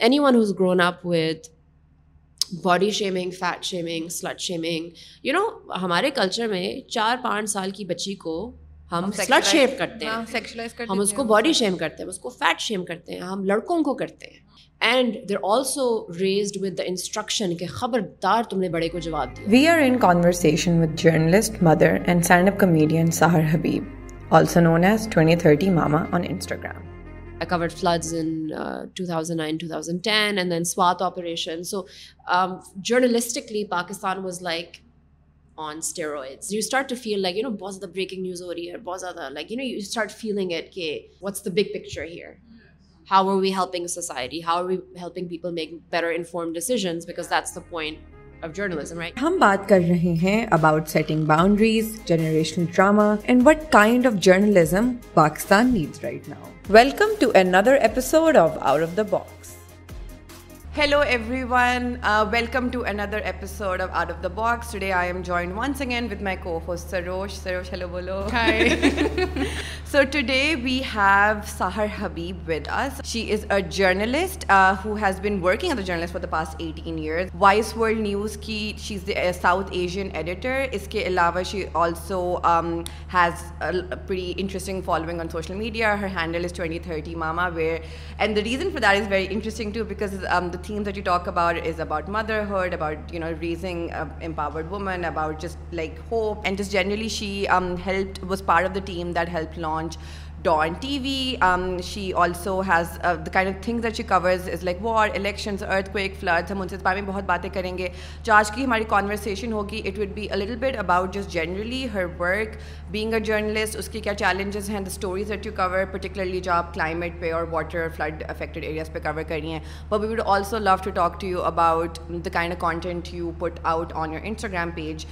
Any one who's grown up with body shaming fat shaming slut shaming you know ہمارے culture میں چار پانچ سال کی بچی کو ہم سلٹ شیم ہاں، کرتے ہیں ہم اس کو باڈی شیم کرتے ہیں اس کو فیٹ شیم کرتے ہیں ہم لڑکوں کو کرتے ہیں and there also raised with the instruction کہ خبردار تم نے بڑے کو جواب دیا we are in conversation with journalist mother and stand up comedian سہر Habib also known as twenty thirty mama on Instagram I covered floods in two thousand nine two thousand ten and then Swat operation so journalistically Pakistan was like on steroid you start to feel like you know بہت زیادہ breaking news ہو رہی ہے بہت زیادہ like you know you start feeling it کہ what's the big picture here how are we helping society how are we helping people make better inform decisions because that's the point ہم بات کر رہے ہیں about setting boundaries generation drama and what kind of journalism Pakistan need right now welcome to another episode of out of the box hello everyone welcome to another episode of out of the box today I am joined once again with my کو host Sarosh Sarosh hello بولو so today we have سہر Habib with she is a journalist who has been working as a journalist for the past eighteen years Vice World News کی she is the South Asian editor اس کے علاوہ she also has pretty interesting following on social media her handle is twenty thirty mama where and the reason for that is very interesting too because Themes that you talk about is about motherhood, about raising empowered women, about just like hope, and just generally she um, was part of the team that helped launch Dawn T V she also has the kind of things are she covers like war elections ارتھ کو ایک floods ہم ان سے اس بارے میں بہت باتیں کریں گے جو آج کی ہماری کانورسیشن ہوگی it would be a little bit about just generally her work being a journalist اس کے کیا چیلنجز ہیں the stories that you cover particularly جو آپ کلائمیٹ پہ اور واٹر فلڈ افیکٹڈ ایریاز پہ کور کری ہیں but we would also love to talk to you about the kind of content you put out on your Instagram page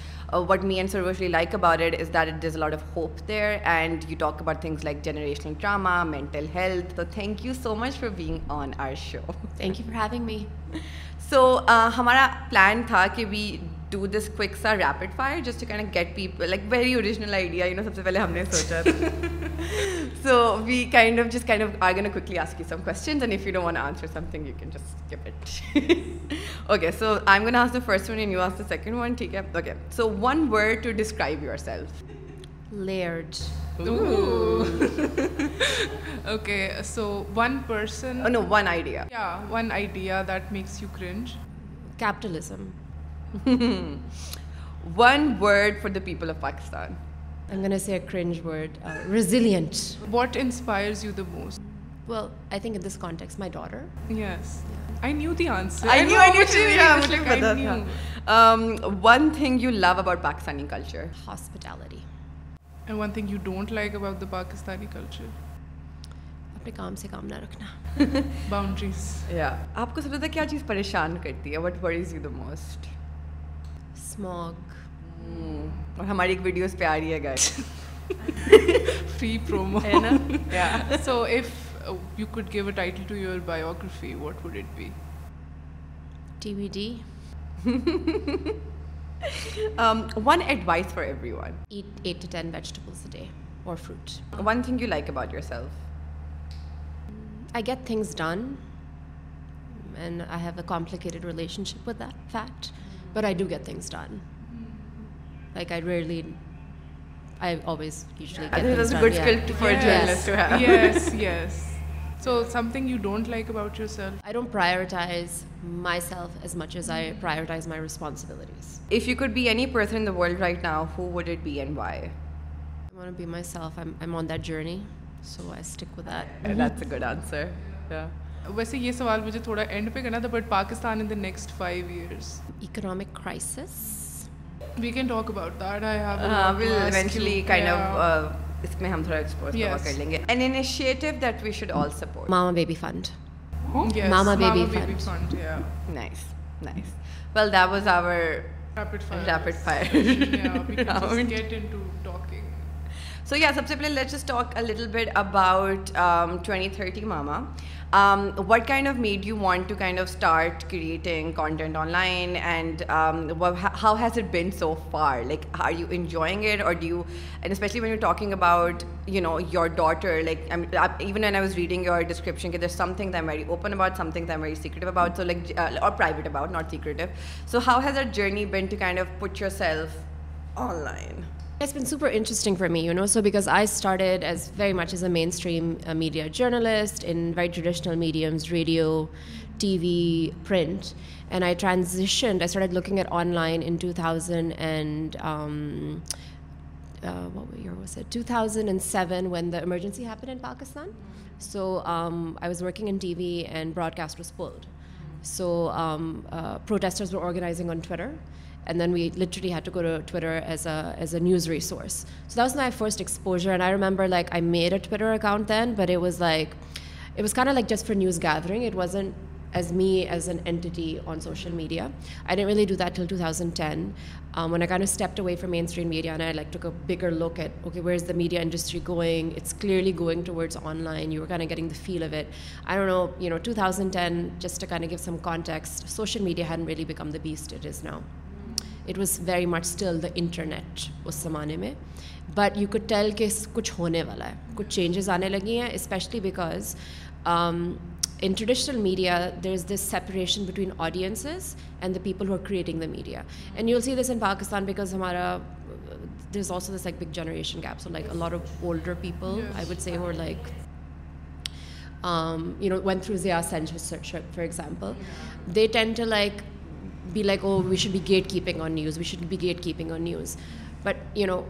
what me and سروشلی like about it is that it is lot of hope there and you talk about things like generational drama mental health تو thank you so much for being on our show thank you for having me so ہمارا plan تھا کہ we get people ہم نے سوچا second to describe yourself so one idea that capitalism One word for the people of Pakistan. I'm going to say a cringe word uh, resilient. What inspires you the most? Well, I think in this context, my daughter. Yes. Yeah. I knew the answer. I, I knew, I knew. Yeah, yeah, like, I knew. Yeah. Um, one thing you love about Pakistani culture? Hospitality. And one thing you don't like about the Pakistani culture? اپنے کام سے کام نہ رکھنا boundaries یا آپ کو سمجھتا کیا چیز پریشان کرتی ہے what worries you the most smog اور ہماری ایک ویڈیوز پہ آ رہی ہے گائے فری پرومو ہے نا so if you could give a title to your biography what would it be T V D one advice for every one eat eight to ten vegetables day اور fruit one thing you like about yourself I get things done and I have a complicated relationship with that fact but I do get things done like I realize myself as much as eyes my ریسپانسبلٹیزنٹ journey suits ویسے یہ سوال مجھے تھوڑا end پہ کرنا تھا but but Pakistan in the next five years economic crisis we we can talk talk about about that that that I eventually kind اس میں ہم تھوڑا ایکسپلور کر لیں گے initiative all support mama mama baby baby fund fund nice nice well was rapid fire so یا سب سے پہلے let's little mama Um, what kind of made you want to kind of start creating content online, and um, how has it been so far? Like, are you enjoying it, or do you, and especially when you're talking about, you know, your daughter, like, even when I was reading your description, there's some things I'm very open about, some things I'm very secretive about, so like, uh, or private about, not secretive. So how has that journey been to kind of put yourself online? It's been super interesting for me, so because I started as very much as a mainstream uh, media journalist in very traditional mediums, radio, TV, print, and I transitioned. I started looking at online in um, uh, what year was it? 2007, when the emergency happened in Pakistan. So um, I was working in TV and broadcast was pulled. So um, uh, protesters were organizing on Twitter. And then we literally had to go to Twitter as a news resource. So that was my first exposure. And I remember, like, I made a Twitter account then, but it was kind of like just for news gathering. It wasn't as me as an entity on social media. I didn't really do that till 2010, um, when I kind of stepped away from mainstream media and I took a bigger look at, okay, where's the media industry going? It's clearly going towards online. You were kind of getting the feel of it. I don't know, 2010, just to kind of give some context, social media hadn't really become the beast it is now. It was very much still the internet اس زمانے میں but you could tell کہ کچھ ہونے والا ہے کچھ changes آنے لگی ہیں especially because in traditional media there is this separation between audiences and the people who are creating the media and you see this in Pakistan because ہمارا there is also this like big generation like a lot of older people I would see one through زیا سینچ for example they ten to like be like, oh, we should be gatekeeping on news. We should be gatekeeping on news. But, you know,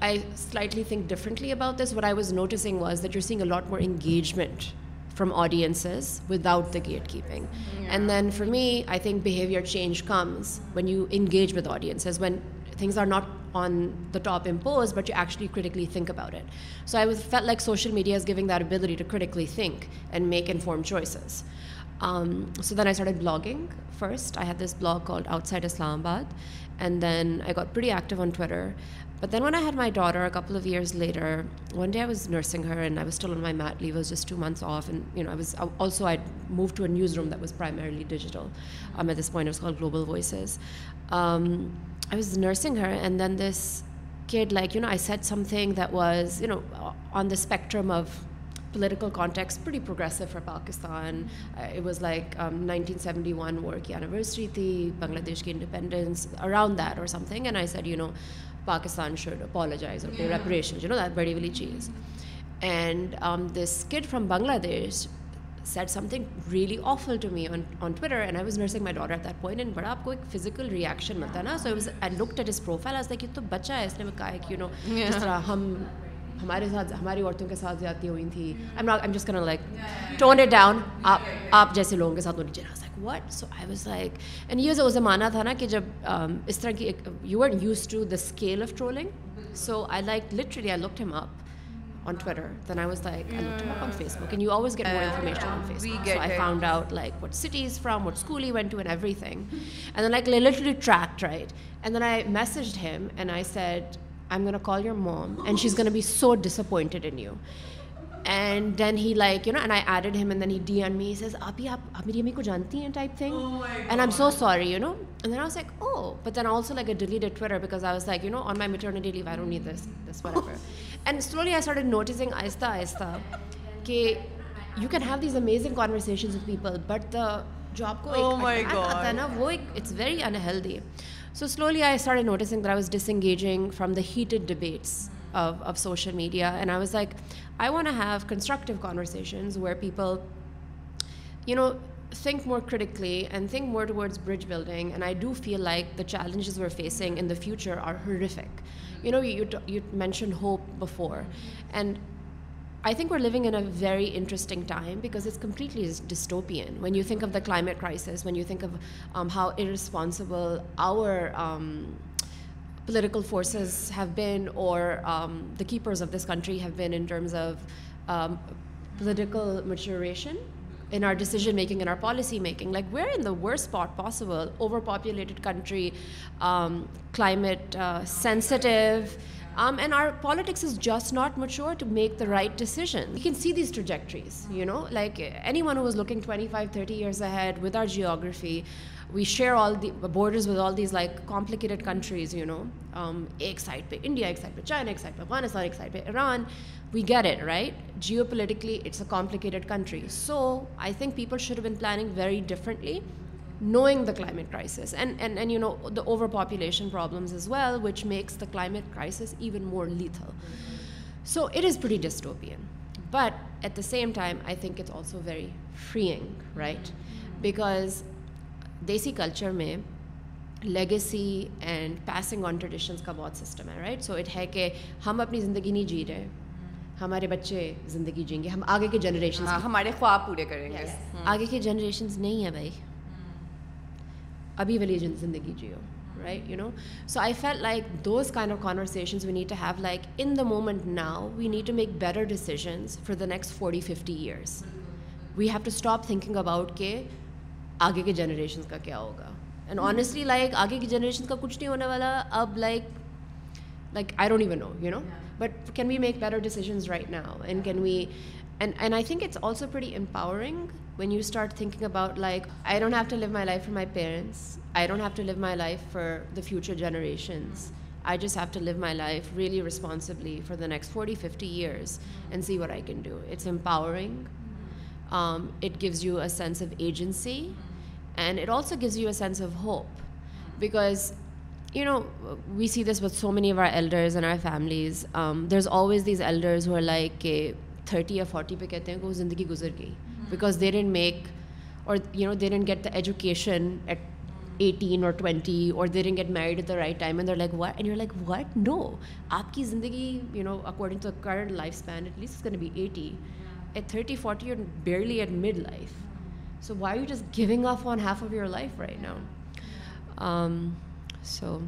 I slightly think differently about this. What I was noticing was that you're seeing a lot more engagement from audiences without the gatekeeping. Yeah. And then for me, I think behavior change comes when you engage with audiences, when things are not on the top imposed, but you actually critically think about it. So I felt like social media is giving that ability to critically think and make informed choices. Um, so then I started blogging first. I had this blog called Outside Islamabad, and then I got pretty active on Twitter. But then when I had my daughter a couple of years later, one day I was nursing her and I was still on my mat leave. I was just 2 months off, and I'd moved to a newsroom that was primarily digital. Um, at this point it was called Global Voices. Um, I was nursing her, and then this kid, I said something that was on the spectrum of political contacts بڑی progressive for Pakistan it was like nineteen seventy one word کی anniversary تھی Bangladesh کی independence around that اور some thing and I said you know Pakistan should پالیجائز no that بڑی والی چیز and this اسکٹ from Bangladesh set something really awful to me ٹویڈر and I was nursing my dad that point and بڑا آپ کو ایک physical reaction ملتا ہے نا سوز and look date is profile تو بچہ ہے اس نے کہا ہے کہ یو نو اس طرح ہم ہمارے ساتھ ہماری عورتوں کے ساتھ زیادتی ہوئی تھیں لائک اے ڈاؤن آپ آپ جیسے لوگوں کے ساتھ وہ نیچے زمانہ تھا نا کہ جب um, اس طرح کی you use to the scale of trolling so I like literally I look ہم لکمرز from what and I said call your mom and she is gonna be so disappointed in you and then he like you know ideas ابھی آپ میری امی کو جانتی ہیں noticing آہستہ آہستہ کہ you can have these amazing conversations with people but جو آپ کو unhealthy So slowly I started noticing that I was disengaging from the heated debates of social media. And I was like, I want to have constructive conversations where people, you know, think more critically and think more towards bridge building. And I do feel like the challenges we're facing in the future are horrific. You know, you mentioned hope before. And I think we're living in a very interesting time because it's completely dystopian. When you think of the climate crisis, when you think of um, how irresponsible our um, political forces have been, or um, the keepers of this country have been in terms of political maturation in our decision making and our policy making, like we're in the worst spot possible, overpopulated country, climate uh, sensitive, um and our politics is just not mature to make the right decision you can see these trajectories you know like anyone who's looking twenty five thirty years ahead with art geography we share all the borders with all these like complicated countries you know ایک side پہ India ایک side پہ China ایک side پہ افغانستان ایک side پہ Iran we get it right geopolitically it's a complicated country so I think people should been planning very differently knowing the climate crisis and overpopulation problem which makes the climate crisis even more lethal so it is pretty dystopian but at the same time I think it also very freeing right because desi culture میں legacy and passing on traditions کا بہت system ہے right so it ہے کہ ہم اپنی زندگی نہیں جی رہے ہمارے بچے زندگی جئیں گے ہم آگے کے جنریشن ہمارے خواب پورے کریں گے آگے کے جنریشنز نہیں ہیں بھائی ابھی والی زندگی جیو right you know so I feel like those kind of conversations we need to have like in the moment now we need to make better decisions for the next forty fifty years we have to stop thinking about کہ آگے کے generations کا کیا ہوگا and honestly like آگے کے generation کا کچھ نہیں ہونے والا اب like like I don't even know you know but can we make better decisions right now and can we and and I think it's also پیڑ empowering when you start thinking about like I don't have to live my life for my parents I don't have to live my life for the future generations I this have to live my life really responsibly for the next forty fifty years and see were I can do it's empowering it gives you a sense of agency and it also goes you a sense of hope because you know we see this with so many our elders and our families they're always these elders ہوئی کہ thirty یا forty پہ کہتے ہیں کہ وہ زندگی گزر گئی بیکاز دیر ڈن میک اور you know they get the education at eighteen اور ٹوینٹی اور they get married at the right time and like wait and you like what no آپ کی زندگی you know according to current lifespan at least be eighty at thirty forty barely at midlife so why you just giving off on half of your life right so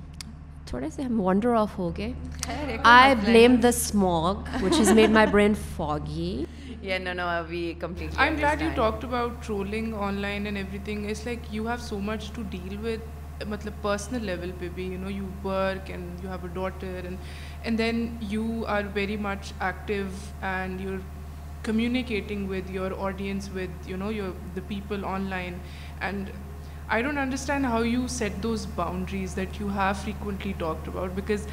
تھوڑے سے ہم wander off ہو گئے I blame the smog which made my brain foggy trolling online and everything it's like you have so much to deal with مطلب personal level پہ بھی you know you work and you have a daughter and and then you are very much active and you communicating with your audience with you know your the people online and I don't understand how you set those boundaries that you have frequently talk about because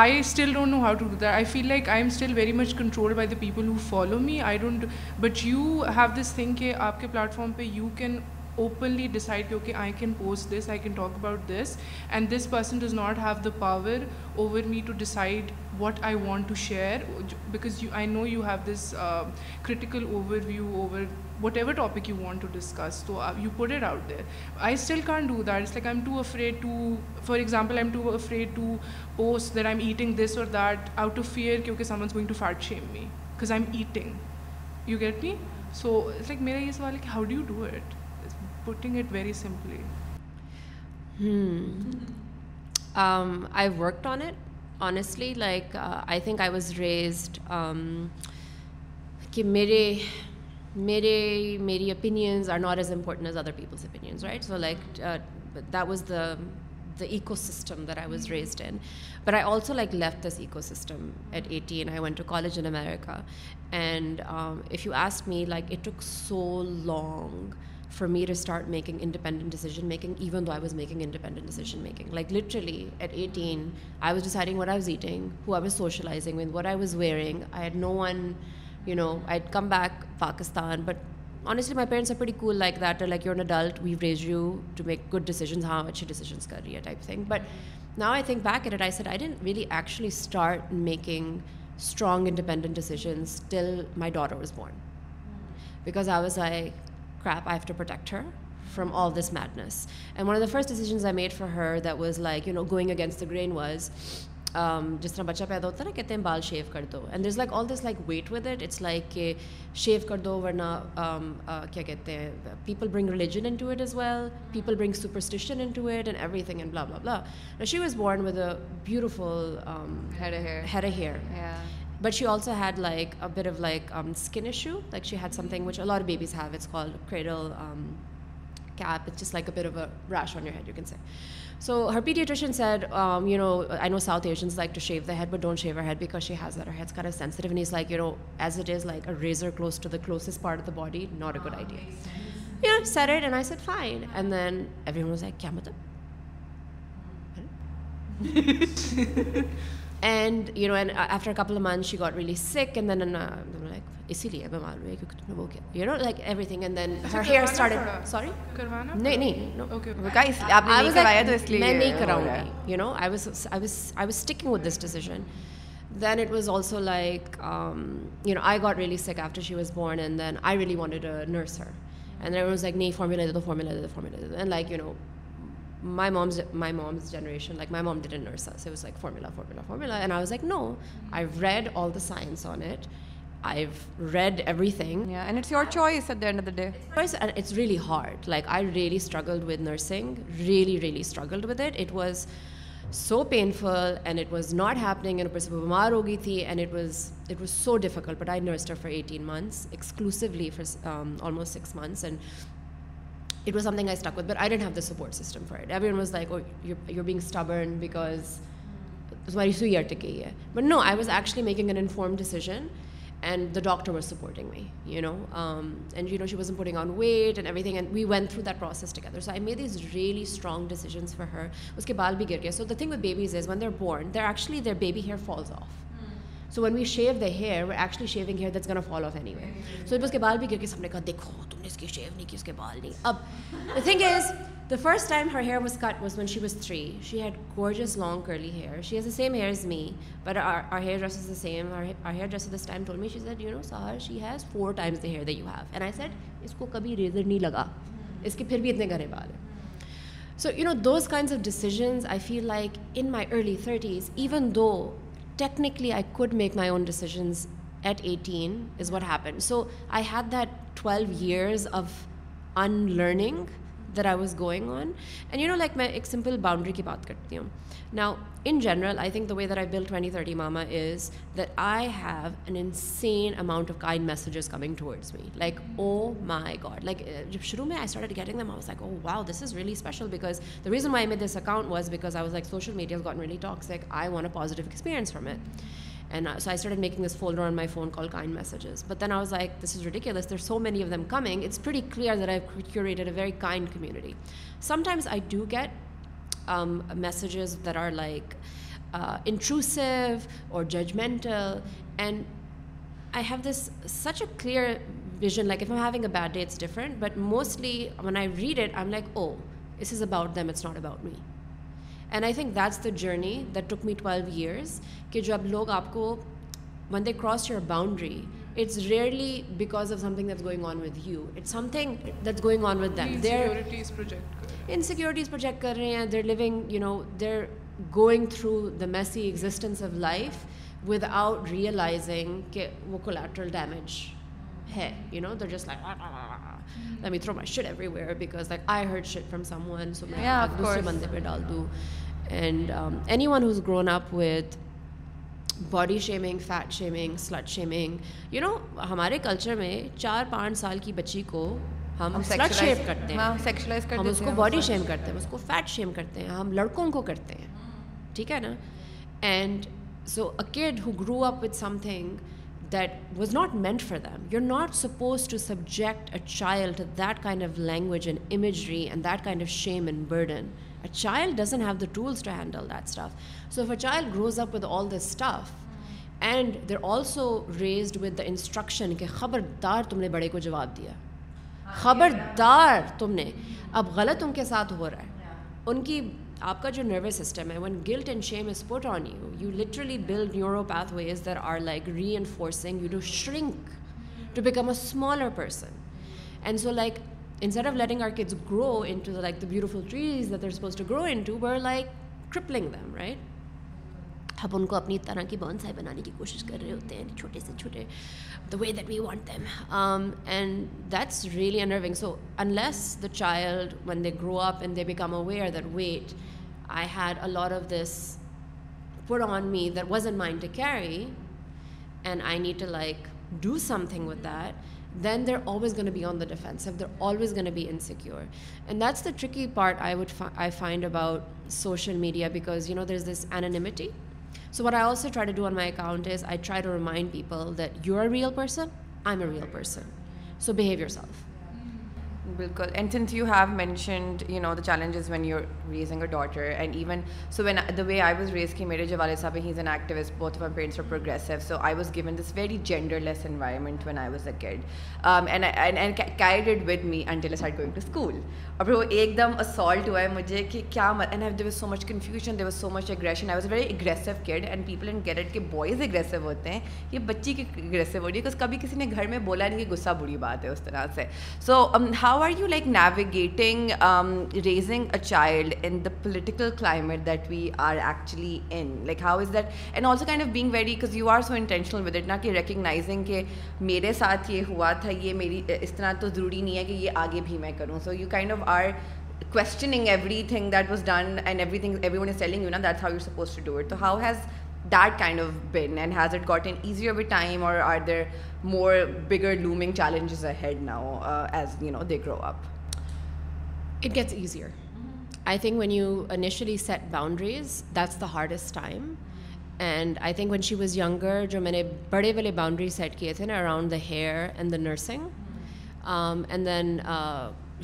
I still don't know how to do that I feel like I am still very much control by the people who follow me I don't but you have this thing کہ آپ کے platform پہ you can openly decide okay I can pause this I can talk about this and this person does not have the power over me to decide what I want to share because you I know you have this critical overview over whatever topic you want to discuss تو you put it out there I still can't do that it's like I am too afraid to for example I am too afraid to that I am eating this or that out of fear کیونکہ some is going to fat shame me because I am eating you get me so it's like میرا یہ سوال ہے کہ how do you do it putting it very simply? Hmm. Um, I've worked on it, honestly. Like, uh, I think I was raised um, کہ میرے میرے میری opinions are not as important as other people's opinion right so like that was the the ecosystem that I was raised in but I also like left this ecosystem at eighteen I went to college in America and if you ask me like it took so long from me right making independent decision making even though I was making انڈیپینڈنٹنٹنٹنٹنٹن decision making like literally at eighteen I was deciding what I was eating who I was socializing with what I was wearing I had no one you know I'd come back Pakistan but honestly my parents are pretty cool like دیکٹ look you're an adult we was you to make good decisions ہاں اچھی decisions کر رہی ہے type think but now I think back اٹائپ I don't really actually start in making strong independent decisions till my daughter was born because I was I creep I have to protect her from all this میٹنس and one of the first decisions I made for her that was like you know going against the grains جس طرح بچہ پیدا ہوتا ہے نا کہتے ہیں بال شو کر دو and the is like all this like wait with at it's like کہ شیو کر دو ورن کیا کہتے ہیں people bring religion and to at as well people bring superstition and to at and everything and لا رشیو was born ودوٹیفل But she also had like a bit of like um, skin issue. Like she had something which a lot of babies have. It's called cradle um, cap. It's just like a bit of a rash on your head, you can say. So her pediatrician said, um, you know, I know South Asians like to shave their head, but don't shave her head because she has that. Her head's kind of sensitive. And he's like, you know, as it is, like a razor close to the closest part of the body, not a good idea. You know, said it, and I said, fine. And then everyone was like, kya matlab? And you know and after couple month she got really sick and then like اسی لیے بیمار ہوئی کیونکہ تم نے وہ کیا you know like everything and then her hair start sorry نہیں نہیں آپ نے کرایا تو اس لیے میں نہیں کراؤں گی you know I was I was I was sticking with this decision then it was also like you know I got really sick after she was born and then I really wanted nurse her and then was like نہیں formula دے دو formula دے دو formula دے دو and like you know my mom's my mom's generation like my mom then nurse us was like formula formula formula and I was like no I read all the science on it I read everything it's really hard like I really struggled with nursing really really struggled with it it was so painful and it was not happening and اوپر سے بیمار ہو گئی تھی and it was it was so difficult but I nursed for eighteen months exclusively for almost six months and it was some thing I stuck with but I didn't have the support system for a every stubborn because sure to گے but no I was actually making inform decision and the doctor was supporting my you know and you know she wasn't on weight and everything and we went through that process together so I made as really strong decisions for her اس کے بال بھی گر گئے so the think the babies is when born there actually their baby hair falls off so when we shave the hair we actually shaving hair that's gonna fall off anyway so it was کے بال بھی گر کے سب نے کہا دیکھو تم نے اس کی شیو نہیں کی اس کے بال نہیں اب the thing is the first time her hair was cut was one she was three she had gorgeous long curly hair she has the same hair as me but our hair dress is the same our hair dress this time told me she said you know سہر she has four times the hair that you have and I said اس کو کبھی razor نہیں لگا اس کے پھر بھی اتنے گھرے بال ہیں so you know those kinds of decisions I feel like in my early thirties even though technically I could make my own decisions at 18 is what happened. So I had that 12 years of unlearning that I was going on and you know like میں ایک simple boundary کی بات کرتی ہوں now in general I think the way that I built twenty thirty mama is that I have an insane amount of kind messages coming towards me like oh my God like جب شروع میں I start getting the mama wow this is really special because the reason Y me this account was because I was like social media got really toxic like I want a positive experience from it And uh, so I started making this folder on my phone called Kind Messages. But then I was like, this is ridiculous. There's so many of them coming. It's pretty clear that I've curated a very kind community. Sometimes I do get um, messages that are like uh, intrusive or judgmental. And I have this such a clear vision, like if I'm having a bad day, it's different. But mostly when I read it, I'm like, oh, this is about them, it's not about me. And I think that's the journey that took me twelve years کہ جب لوگ آپ کو when they cross your boundary it's rarely because of something that's going on with you it's something going on with insecurities project کر رہے ہیں they're they're living you know going through the messy existence of life without realising کہ وہ collateral damage ہے you know there just like my everywhere because like I heard shade from someone so میں دوسرے بندے پہ ڈال دوں and anyone who's grown up with body shaming fat shaming slut shaming you know ہمارے culture میں چار پانچ سال کی بچی کو ہم کرتے ہیں ہم اس کو باڈی شیم کرتے ہیں اس کو فیٹ شیم کرتے ہیں ہم لڑکوں کو کرتے ہیں ٹھیک ہے نا and so a kid who grow up with something that was not meant for them you are not suppose to subject a child that kind of language and imagery and that kind of shame and burden a child doesn't have the tools to handle that stuff so if a child grows up with all the stuff and there also raised with the instruction کہ خبردار تم نے بڑے کو جواب دیا خبردار تم نے اب غلط ان کے ساتھ ہو رہا ہے ان کی آپ کا جو نروس سسٹم ہے when guilt and shame is put on you you literally build pathways there are like reinforcing shrink to become a smaller person and so like instead letting our kid grow in like the beautiful trees that suppose to grow to were like tripling them right ہم ان کو اپنی طرح کی bonus بنانے کی کوشش کر رہے ہوتے ہیں چھوٹے چھوٹے سے the way that we want them and that's really انگ so unless the child when they grow up and they become aware or wait I had a lot of this pour on me that was an mind to carry and I need to like do something with that then they're always going to be on the defensive. They're always going to be insecure. And that's the tricky part I find about social media, because, you know, there's this anonymity. So what I also try to do on my account is I try to remind people that you're a real person, I'm a real person. So behave yourself. بالکل and since you have mentioned you know the challenges when you raising a daughter and even so when the way I was raise کی میرے جو والد صاحب he is an activist both of parents are progressive so I was given this very genderless environment when I was a kid and carried it with me until اسٹ going to school اور پھر وہ ایک دم assault ہوا ہے مجھے کہ کیا and there was so much confusion there was so much aggression I was very aggressive kid and people and get کہ بوائز اگریسو ہوتے ہیں یہ بچی کی اگریسو ہو رہی ہے کبھی کسی نے گھر میں بولا نہیں کہ غصہ بری بات ہے اس طرح سے so how how are you like navigating raising a child in the political climate that we are actually in like how is that and also kind of being very because you are so intentional with it نا کہ recognising کہ میرے ساتھ یہ ہوا تھا یہ میری اس طرح تو ضروری نہیں ہے کہ یہ آگے بھی میں کروں so you kind of are questioning everything that was done and everything everyone is telling you نا that how you suppose to do it تو how has initially set boundaries that's the hardest time and I think when she was یگر جو میں نے بڑے والے boundaries set کیے تھے نا around the hair and the nursing and then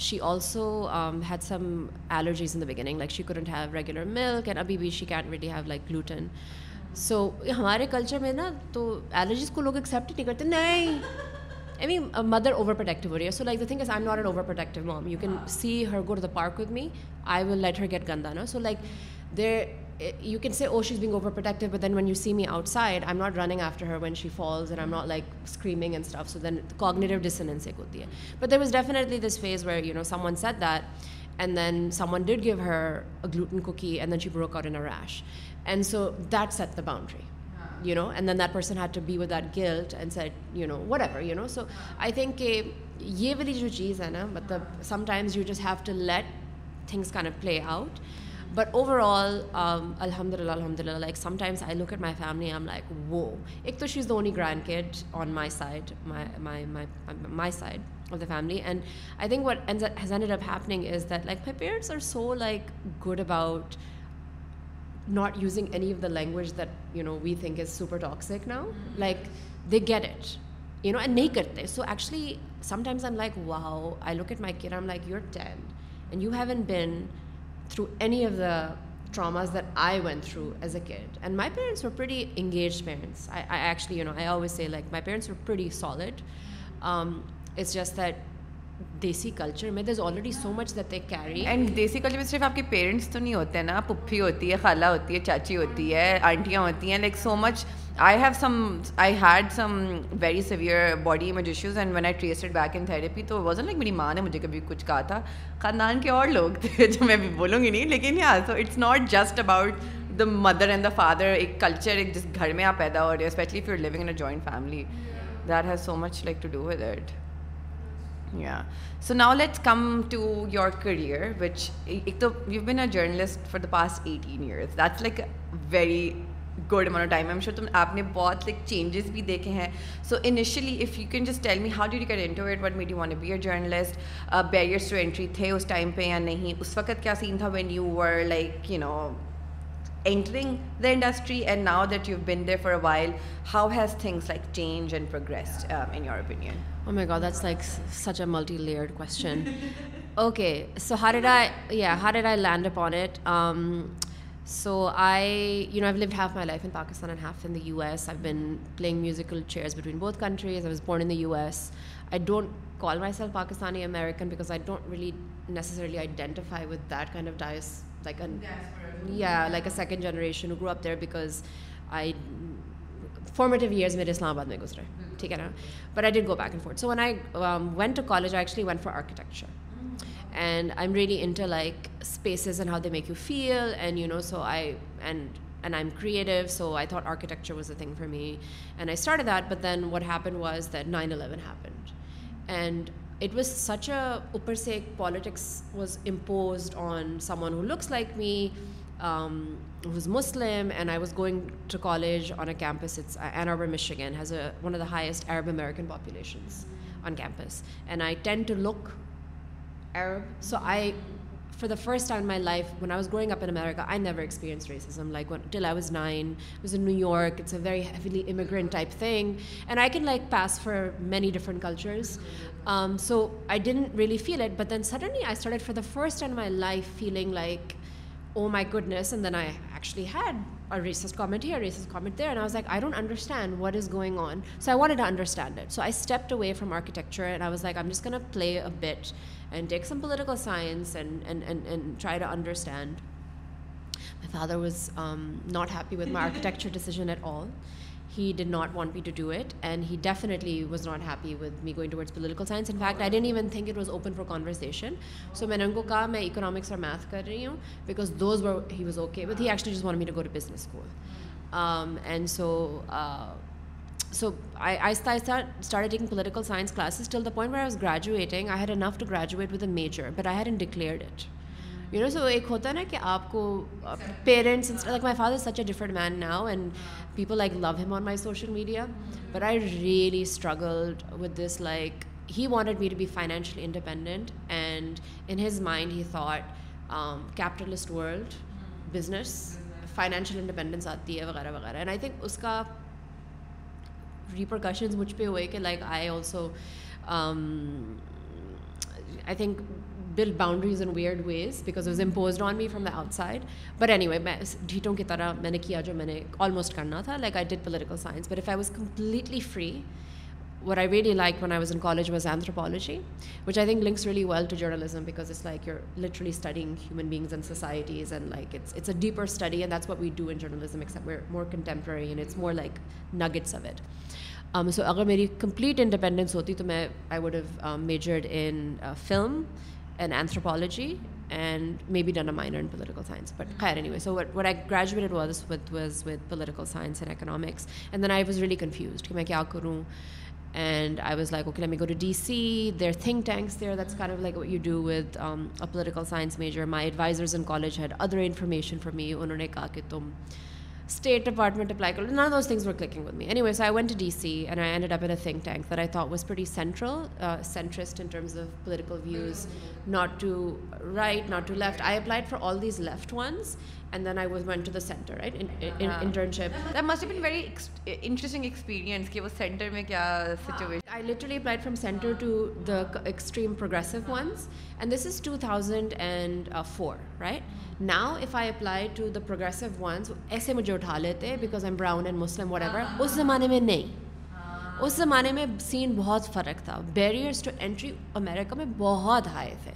she also had some allergies in the beginning like she couldn't have regular milk and ابھی بی she can really have like gluten so ہمارے culture میں نا تو allergies کو لوگ accept نہیں کرتے نہیں I mean mother overprotective ہو رہی ہے so like the thing is I am not an overprotective mom you can see her go to the park with me I will let her get گندا نا so like there you can see اوشیز being overprotective but then when you see me outside I am not running after her when she falls and am not like screaming and stuff so then cognitive dissonance ایک ہوتی ہے but there was definitely this phase where you know someone set that and then someone did give her gluten cookie energy برو court in rash and so that set the boundary you know and then that person had to be with at guilt and set you know whatever you know so I think کہ یہ بھی جو چیز ہے نا مطلب sometimes you just have to let things can't play out but overall الحمد للہ الحمد للہ like sometimes I look at my family I'm like وو ایک د ش the only grandkid on my side my side of the family. And I think what has ended up happening is that, like, my parents are so, like, good about not using any of the language that, you know, we think is super toxic now. Mm-hmm. Like, they get it, you know, and nahi karte. So actually, sometimes I'm like, wow, I look at my kid, I'm like, you're 10 and you haven't been through any of the traumas that I went through as a kid. And my parents were pretty engaged parents. I actually, you know, I always say, like, my parents were pretty solid. Um, it's just that desi culture میں already so much that carry and desi culture میں صرف آپ کے parents تو نہیں ہوتے نا پپھی ہوتی ہے خالہ ہوتی ہے چاچی ہوتی ہے آنٹیاں ہوتی ہیں like so much I have some I had some very severe body image issues and when I traced back in therapy تو وزن لائک میری ماں نے مجھے کبھی کچھ کہا تھا خاندان کے اور لوگ تھے جو میں بھی بولوں گی نہیں لیکن یا it's not just about the mother and the father ایک کلچر ایک جس گھر میں آپ پیدا ہو رہے ہو especially if you're living in a joint family that has so much like to do with that so now let's come to your career which ایک تو you been a journalist for the past eighteen years that's like very good مون time I'm sure تم آپ نے بہت like changes بھی دیکھے ہیں so initially if you can just tell me how do you get into what made you want be a journalist barriers to entry تھے اس ٹائم پہ یا نہیں اس وقت کیا سین تھا when you were like you know entering the industry and now that you been there for a while how has things like change and progress in your opinion Oh my god, that's like such a multi-layered question. Okay, so how did I land upon it? Um, so I've lived half my life in Pakistan and half in the US. I've been playing musical chairs between both countries. I was born in the US. I don't call myself Pakistani American because I don't really necessarily identify with that kind of diaspora, like a second generation who grew up there, because I formative years میرے Islamabad میں گزرے ٹھیک ہے نا but I then go back and forth so when I went to college I actually went for architecture and I am really into like spaces and how they make you feel and you know so I and and I am creative so I thought architecture was a thing for me and I start that but then what happen was that nine eleven happened and it was such a اوپر سے politics was imposed on someone who looks like me who's Muslim, and I was going to college on a campus. It's uh, Ann Arbor, Michigan, has one of the highest Arab American populations on campus. And I tend to look Arab. So for the first time in my life, when I was growing up in America, I never experienced racism. Like till I was 9, I was in New York. It's a very heavily immigrant type thing. And I can pass for many different cultures. Um, so I didn't really feel it. But then suddenly I started for the first time in my life feeling like oh my goodness, and then I actually had a racist comment here, a racist comment there, and I was like, I don't understand what is going on. So I wanted to understand it. So I stepped away from architecture, and I was like, I'm just going to play a bit and take some political science and try to understand. My father was um, not happy with my architecture decision at all. He'd not want me to do it and he definitely was not happy with me going towards political science fact I didn't even think it was open for conversation so میں نے ان کو کہا میں economics اور math کر رہی ہوں because those were he was okay with he to business school and so so I آہستہ start start political science classes till the point we I was graduating I had enough to graduate with a major but I had undeclared it you know so ایک ہوتا ہے نا کہ آپ کو parents like my father such a different man now and people like love ہم on my social media but I really struggled with this like he wanted me to be financially independent and in his mind he thought capitalist world business financial independence آتی ہے وغیرہ وغیرہ and I think اس کا repercussions مجھ پہ ہوئے کہ like I also I think build boundaries in weird ways because was imposed on me from the outside but anyway میں ڈھیٹوں کی طرح میں نے کیا جو میں نے آلموسٹ کرنا تھا like I did political science but if I was completely free what I'd like when I was in college was anthropology which I think links really well to journalism because it's like your literally studying human beings and societies and like it's it's a deeper study and that's what we do in journalism more contemporary and it's more like nuggets اگر میری کمپلیٹ انڈیپینڈنس ہوتی تو میں I would have majored in film and anthropology and maybe done a minor in political science but خیر anyway so what what I graduate was with was with political science and economics and then I was really confused کہ میں کیا کروں and I was like okay me go to D C there think tanks there that's of like you do with political science major my advisors in college head other information for me انہوں نے کہا کہ تم state department apply کر لیں نا this things Mir clicking with me ایئز I one a D and I and ابر a think tank there those put central centrist in terms of political views not to right not to left I applied for all these left one and then I was one to the centre centre centre internship must been very interesting کہ وہ میں کیا situation I literally from to the extreme progressive ones and this is two thousand and four right now if I apply to the progressive ones ایسے مجھے اٹھا لیتے because I am brown and Muslim whatever اس زمانے میں نہیں اس زمانے میں سین بہت فرق تھا بیریئرس ٹو انٹری امیریکا میں بہت ہائی تھے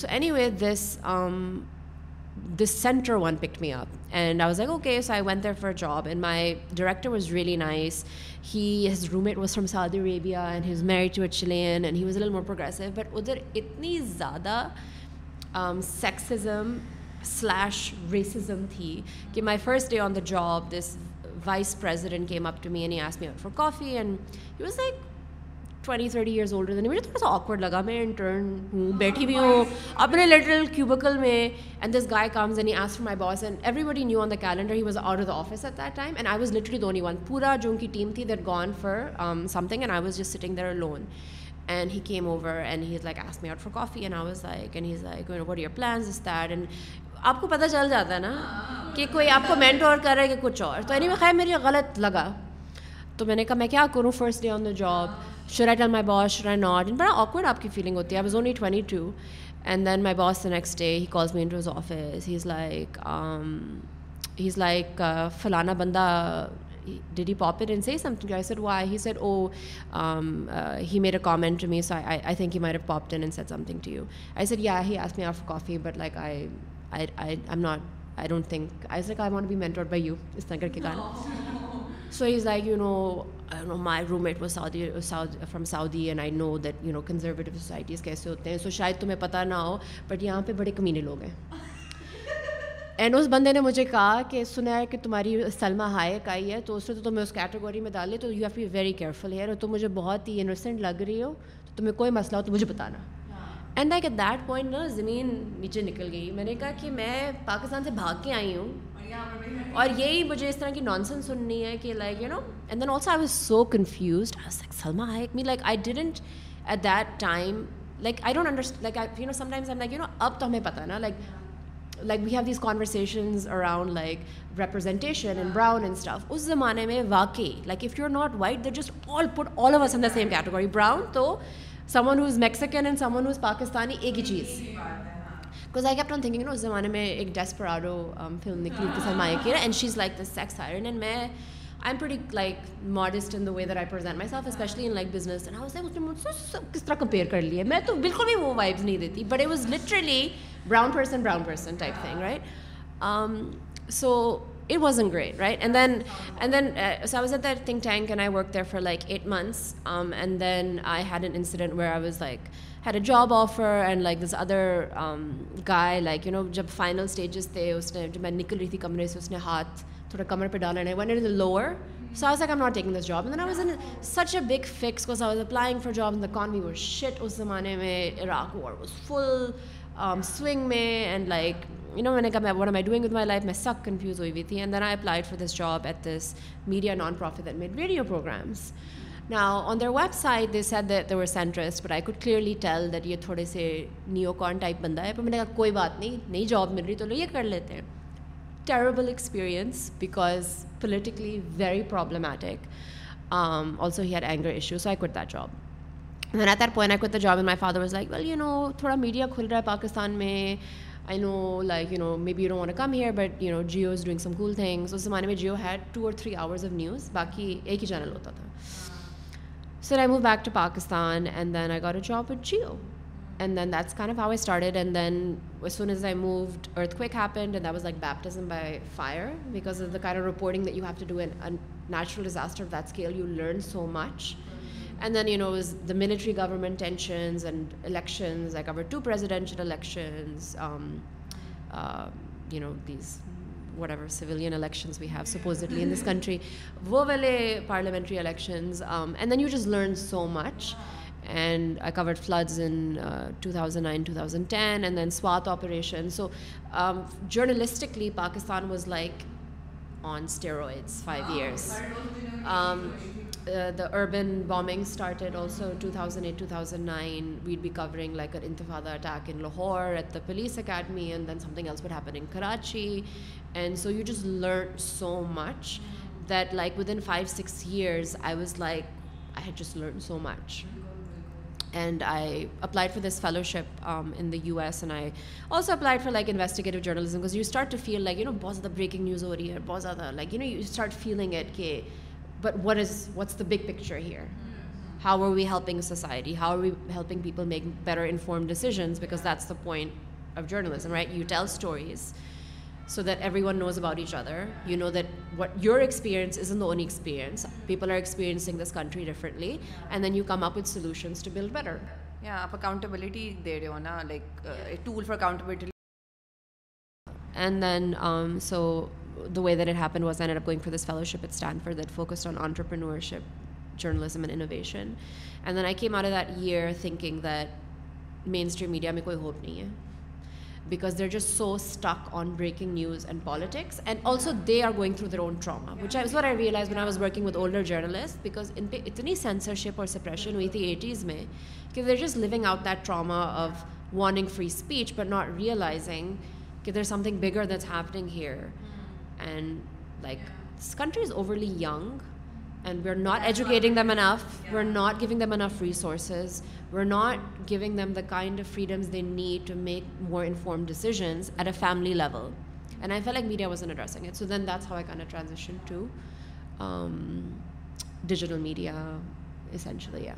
so anyway this this centre one picked me up and I was and okay so I went for job and my director was really nice his roommate was from Saudi Arabia and he's married to Italian and he was uh more progressive but ادھر اتنی زیادہ sexism slash racism تھی کہ my first day on the job this vice president came up to mess me out for coffee and he was like twenty thirty years older than مجھے تھوڑا سا awkward لگا میں intern ہوں بیٹھی بھی ہوں اپنے لٹرل کیوبکل میں and this guy comes S for my boss and every body knew on the calendar he was out of the office at that time and I was literally the only one پورا جو ان کی team تھی that gone for some thing and I was just sitting there alone and he came over and like like like me out for coffee and and I was what your plans is that and آپ کو پتہ چل جاتا ہے نا کہ کوئی آپ کو مینٹ اور ہے کہ کچھ اور تو اینی میں خیر میری غلط لگا تو میں نے کہا میں کیا کروں first day on the job sure I tell my boss I not in بڑا آکورڈ آپ کی فیلنگ ہوتی ہے I was only twenty two and then my boss the next day he calls me to his office he is like he is like فلانا بندہ D he pop and see something said oh he میرا to me so I think he my pop ten done said something to you I said coffee but like I am not I don't think I I want be meant by you اس طرح کر کے گانا so he is like you know roommate وہ Saudi from Saudi and I know that you know conservative societies کیسے ہوتے ہیں سو شاید تمہیں پتہ نہ ہو بٹ یہاں پہ بڑے کمینے لوگ ہیں اینڈ اس بندے نے مجھے کہا کہ سنا ہے کہ تمہاری سلما ہائیک آئی ہے تو اس نے تو تمہیں اس کیٹیگوری میں ڈالی تو you have you very careful ہے تو تم مجھے بہت ہی انوسینٹ لگ رہی ہو تو تمہیں کوئی مسئلہ ہو تو مجھے بتانا اینڈ ایٹ دیٹ پوائنٹ نا زمین نیچے نکل گئی میں نے کہا کہ میں پاکستان سے بھاگ کے آئی ہوں اور یہی مجھے اس طرح کی نان سینس سننی ہے کہ like you know and then also I was so confused Salma Hayek me like I didn't at that time like I don't understand like you you know know some times like اب تو ہمیں پتا نا like like we have these conversations around like representation brown and stuff اس زمانے میں واقعی like if you are not white they just all put all over the same category brown تو سمن who is Mexican and someone who از پاکستانی ایک ہی چیز آئی thinking نا اس زمانے میں ایک ڈسک فلم نکلی تھی film and she is like the sex iron and میں I am I like modest in the way I present myself especially in like business and house اس نے مجھ سے کس طرح کمپیئر کر لی ہے میں تو بالکل بھی وہ وائبس نہیں دیتی but it was literally brown person brown person type thing right so it was an great right and then and then ساز ten can I work for like eight months and then I had an incident where I was like had a job offer and like this other guy like you know جب final stages تھے اس نے جب میں نکل رہی تھی کمرے سے اس نے ہاتھ تھوڑا کمر پہ ڈالا نہیں one ارز the lower playing for job economy worth اس زمانے میں فل سوئنگ میں اینڈ لائک یو نو میں نے کہا what am I doing my life میں سب کنفیوز ہوئی ہوئی تھی and then I apply for this job at this media non profit made radio programmes نا on their website that they were centres but I could clearly tell that یہ تھوڑے سے new کون ٹائپ بندہ ہے پر میں نے کہا کوئی بات نہیں نئی جاب مل رہی تو لو یہ کر لیتے ہیں terrible experience because politically very problematic also he job then point I the job and my father was like well you know تھوڑا میڈیا کھل رہا ہے پاکستان میں I know like you know me be you know a come here but you know Geo is doing some cool things اس زمانے میں Geo had two اور three hours of news باقی ایک ہی چینل ہوتا تھا sir I move back to Pakistan and then I a job at Geo and then that's kind of how I started and then soon as I moved earthquake happened and that was like baptism by fire because of the of reporting that you have to do an natural disaster that scale you learn so much And then, it was the military government tensions and elections. I covered 2 presidential elections, um, uh, these whatever civilian elections we have supposedly in this country, wo wale parliamentary elections, um, and then you just learn so much. And I covered floods in uh, 2009, 2010, and then Swat operation. So um, journalistically, Pakistan was like on steroids 5 years. The urban booming started also two thousand eight two thousand nine well be covering like ارتفاد attack in Lahore at the police academy and then something happen in Karachi and so you to learn so much that like within five six years I was like I had to learn so much and I apply for this fellowship in the S and I also up four like investigative journalism cause you sort to feel like you know بہت زیادہ breaking news ہو رہی ہے بہت زیادہ like you know you start feeling at کہ But what's the big picture here? How are we helping society? How are we helping people make better informed decisions? Because that's the point of journalism, right? You tell stories so that everyone knows about each other. You know that what your experience isn't the only experience. People are experiencing this country differently, and then you come up with solutions to build better. Yeah, accountability there, like uh, a tool for accountability. And then, um, so the way Darpan was are going through this fellowship stand for that focus on entrepreneurship journalism and innovation and then I care thinking that mainstream media میں کوئی hope نہیں ہے because there is uh so stuck on breaking news and politics and also they are going through their own trauma which I wait I realise I was working with older journalist because ان پہ اتنی censorship اور separation ہوئی تھی eighties میں کہ there is living out that trauma warning free speech but not realising کہ there something bigger then is happening here and like this country is overly young, and we're not educating them enough. We're not giving them enough resources. We're not giving them the kind of freedoms they need to make more informed decisions at a family level. And I felt like media wasn't addressing it. So then that's how I kind of transitioned to um, digital media, essentially, yeah.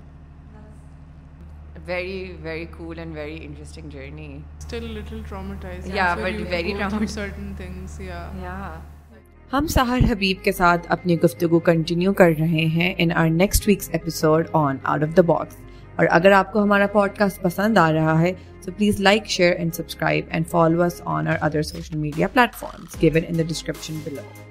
Very, very cool and very interesting journey. Still a little traumatized. Yeah, but very traumatized. Certain things, yeah. Yeah. ہم سہار حبیب کے ساتھ اپنی گفتگو continue کر رہے ہیں in our next wax episode on out of the box اور اگر آپ کو ہمارا پوڈ کاسٹ پسند آ رہا ہے تو please like share and subscribe and follow us on our other social media platforms given in the description blue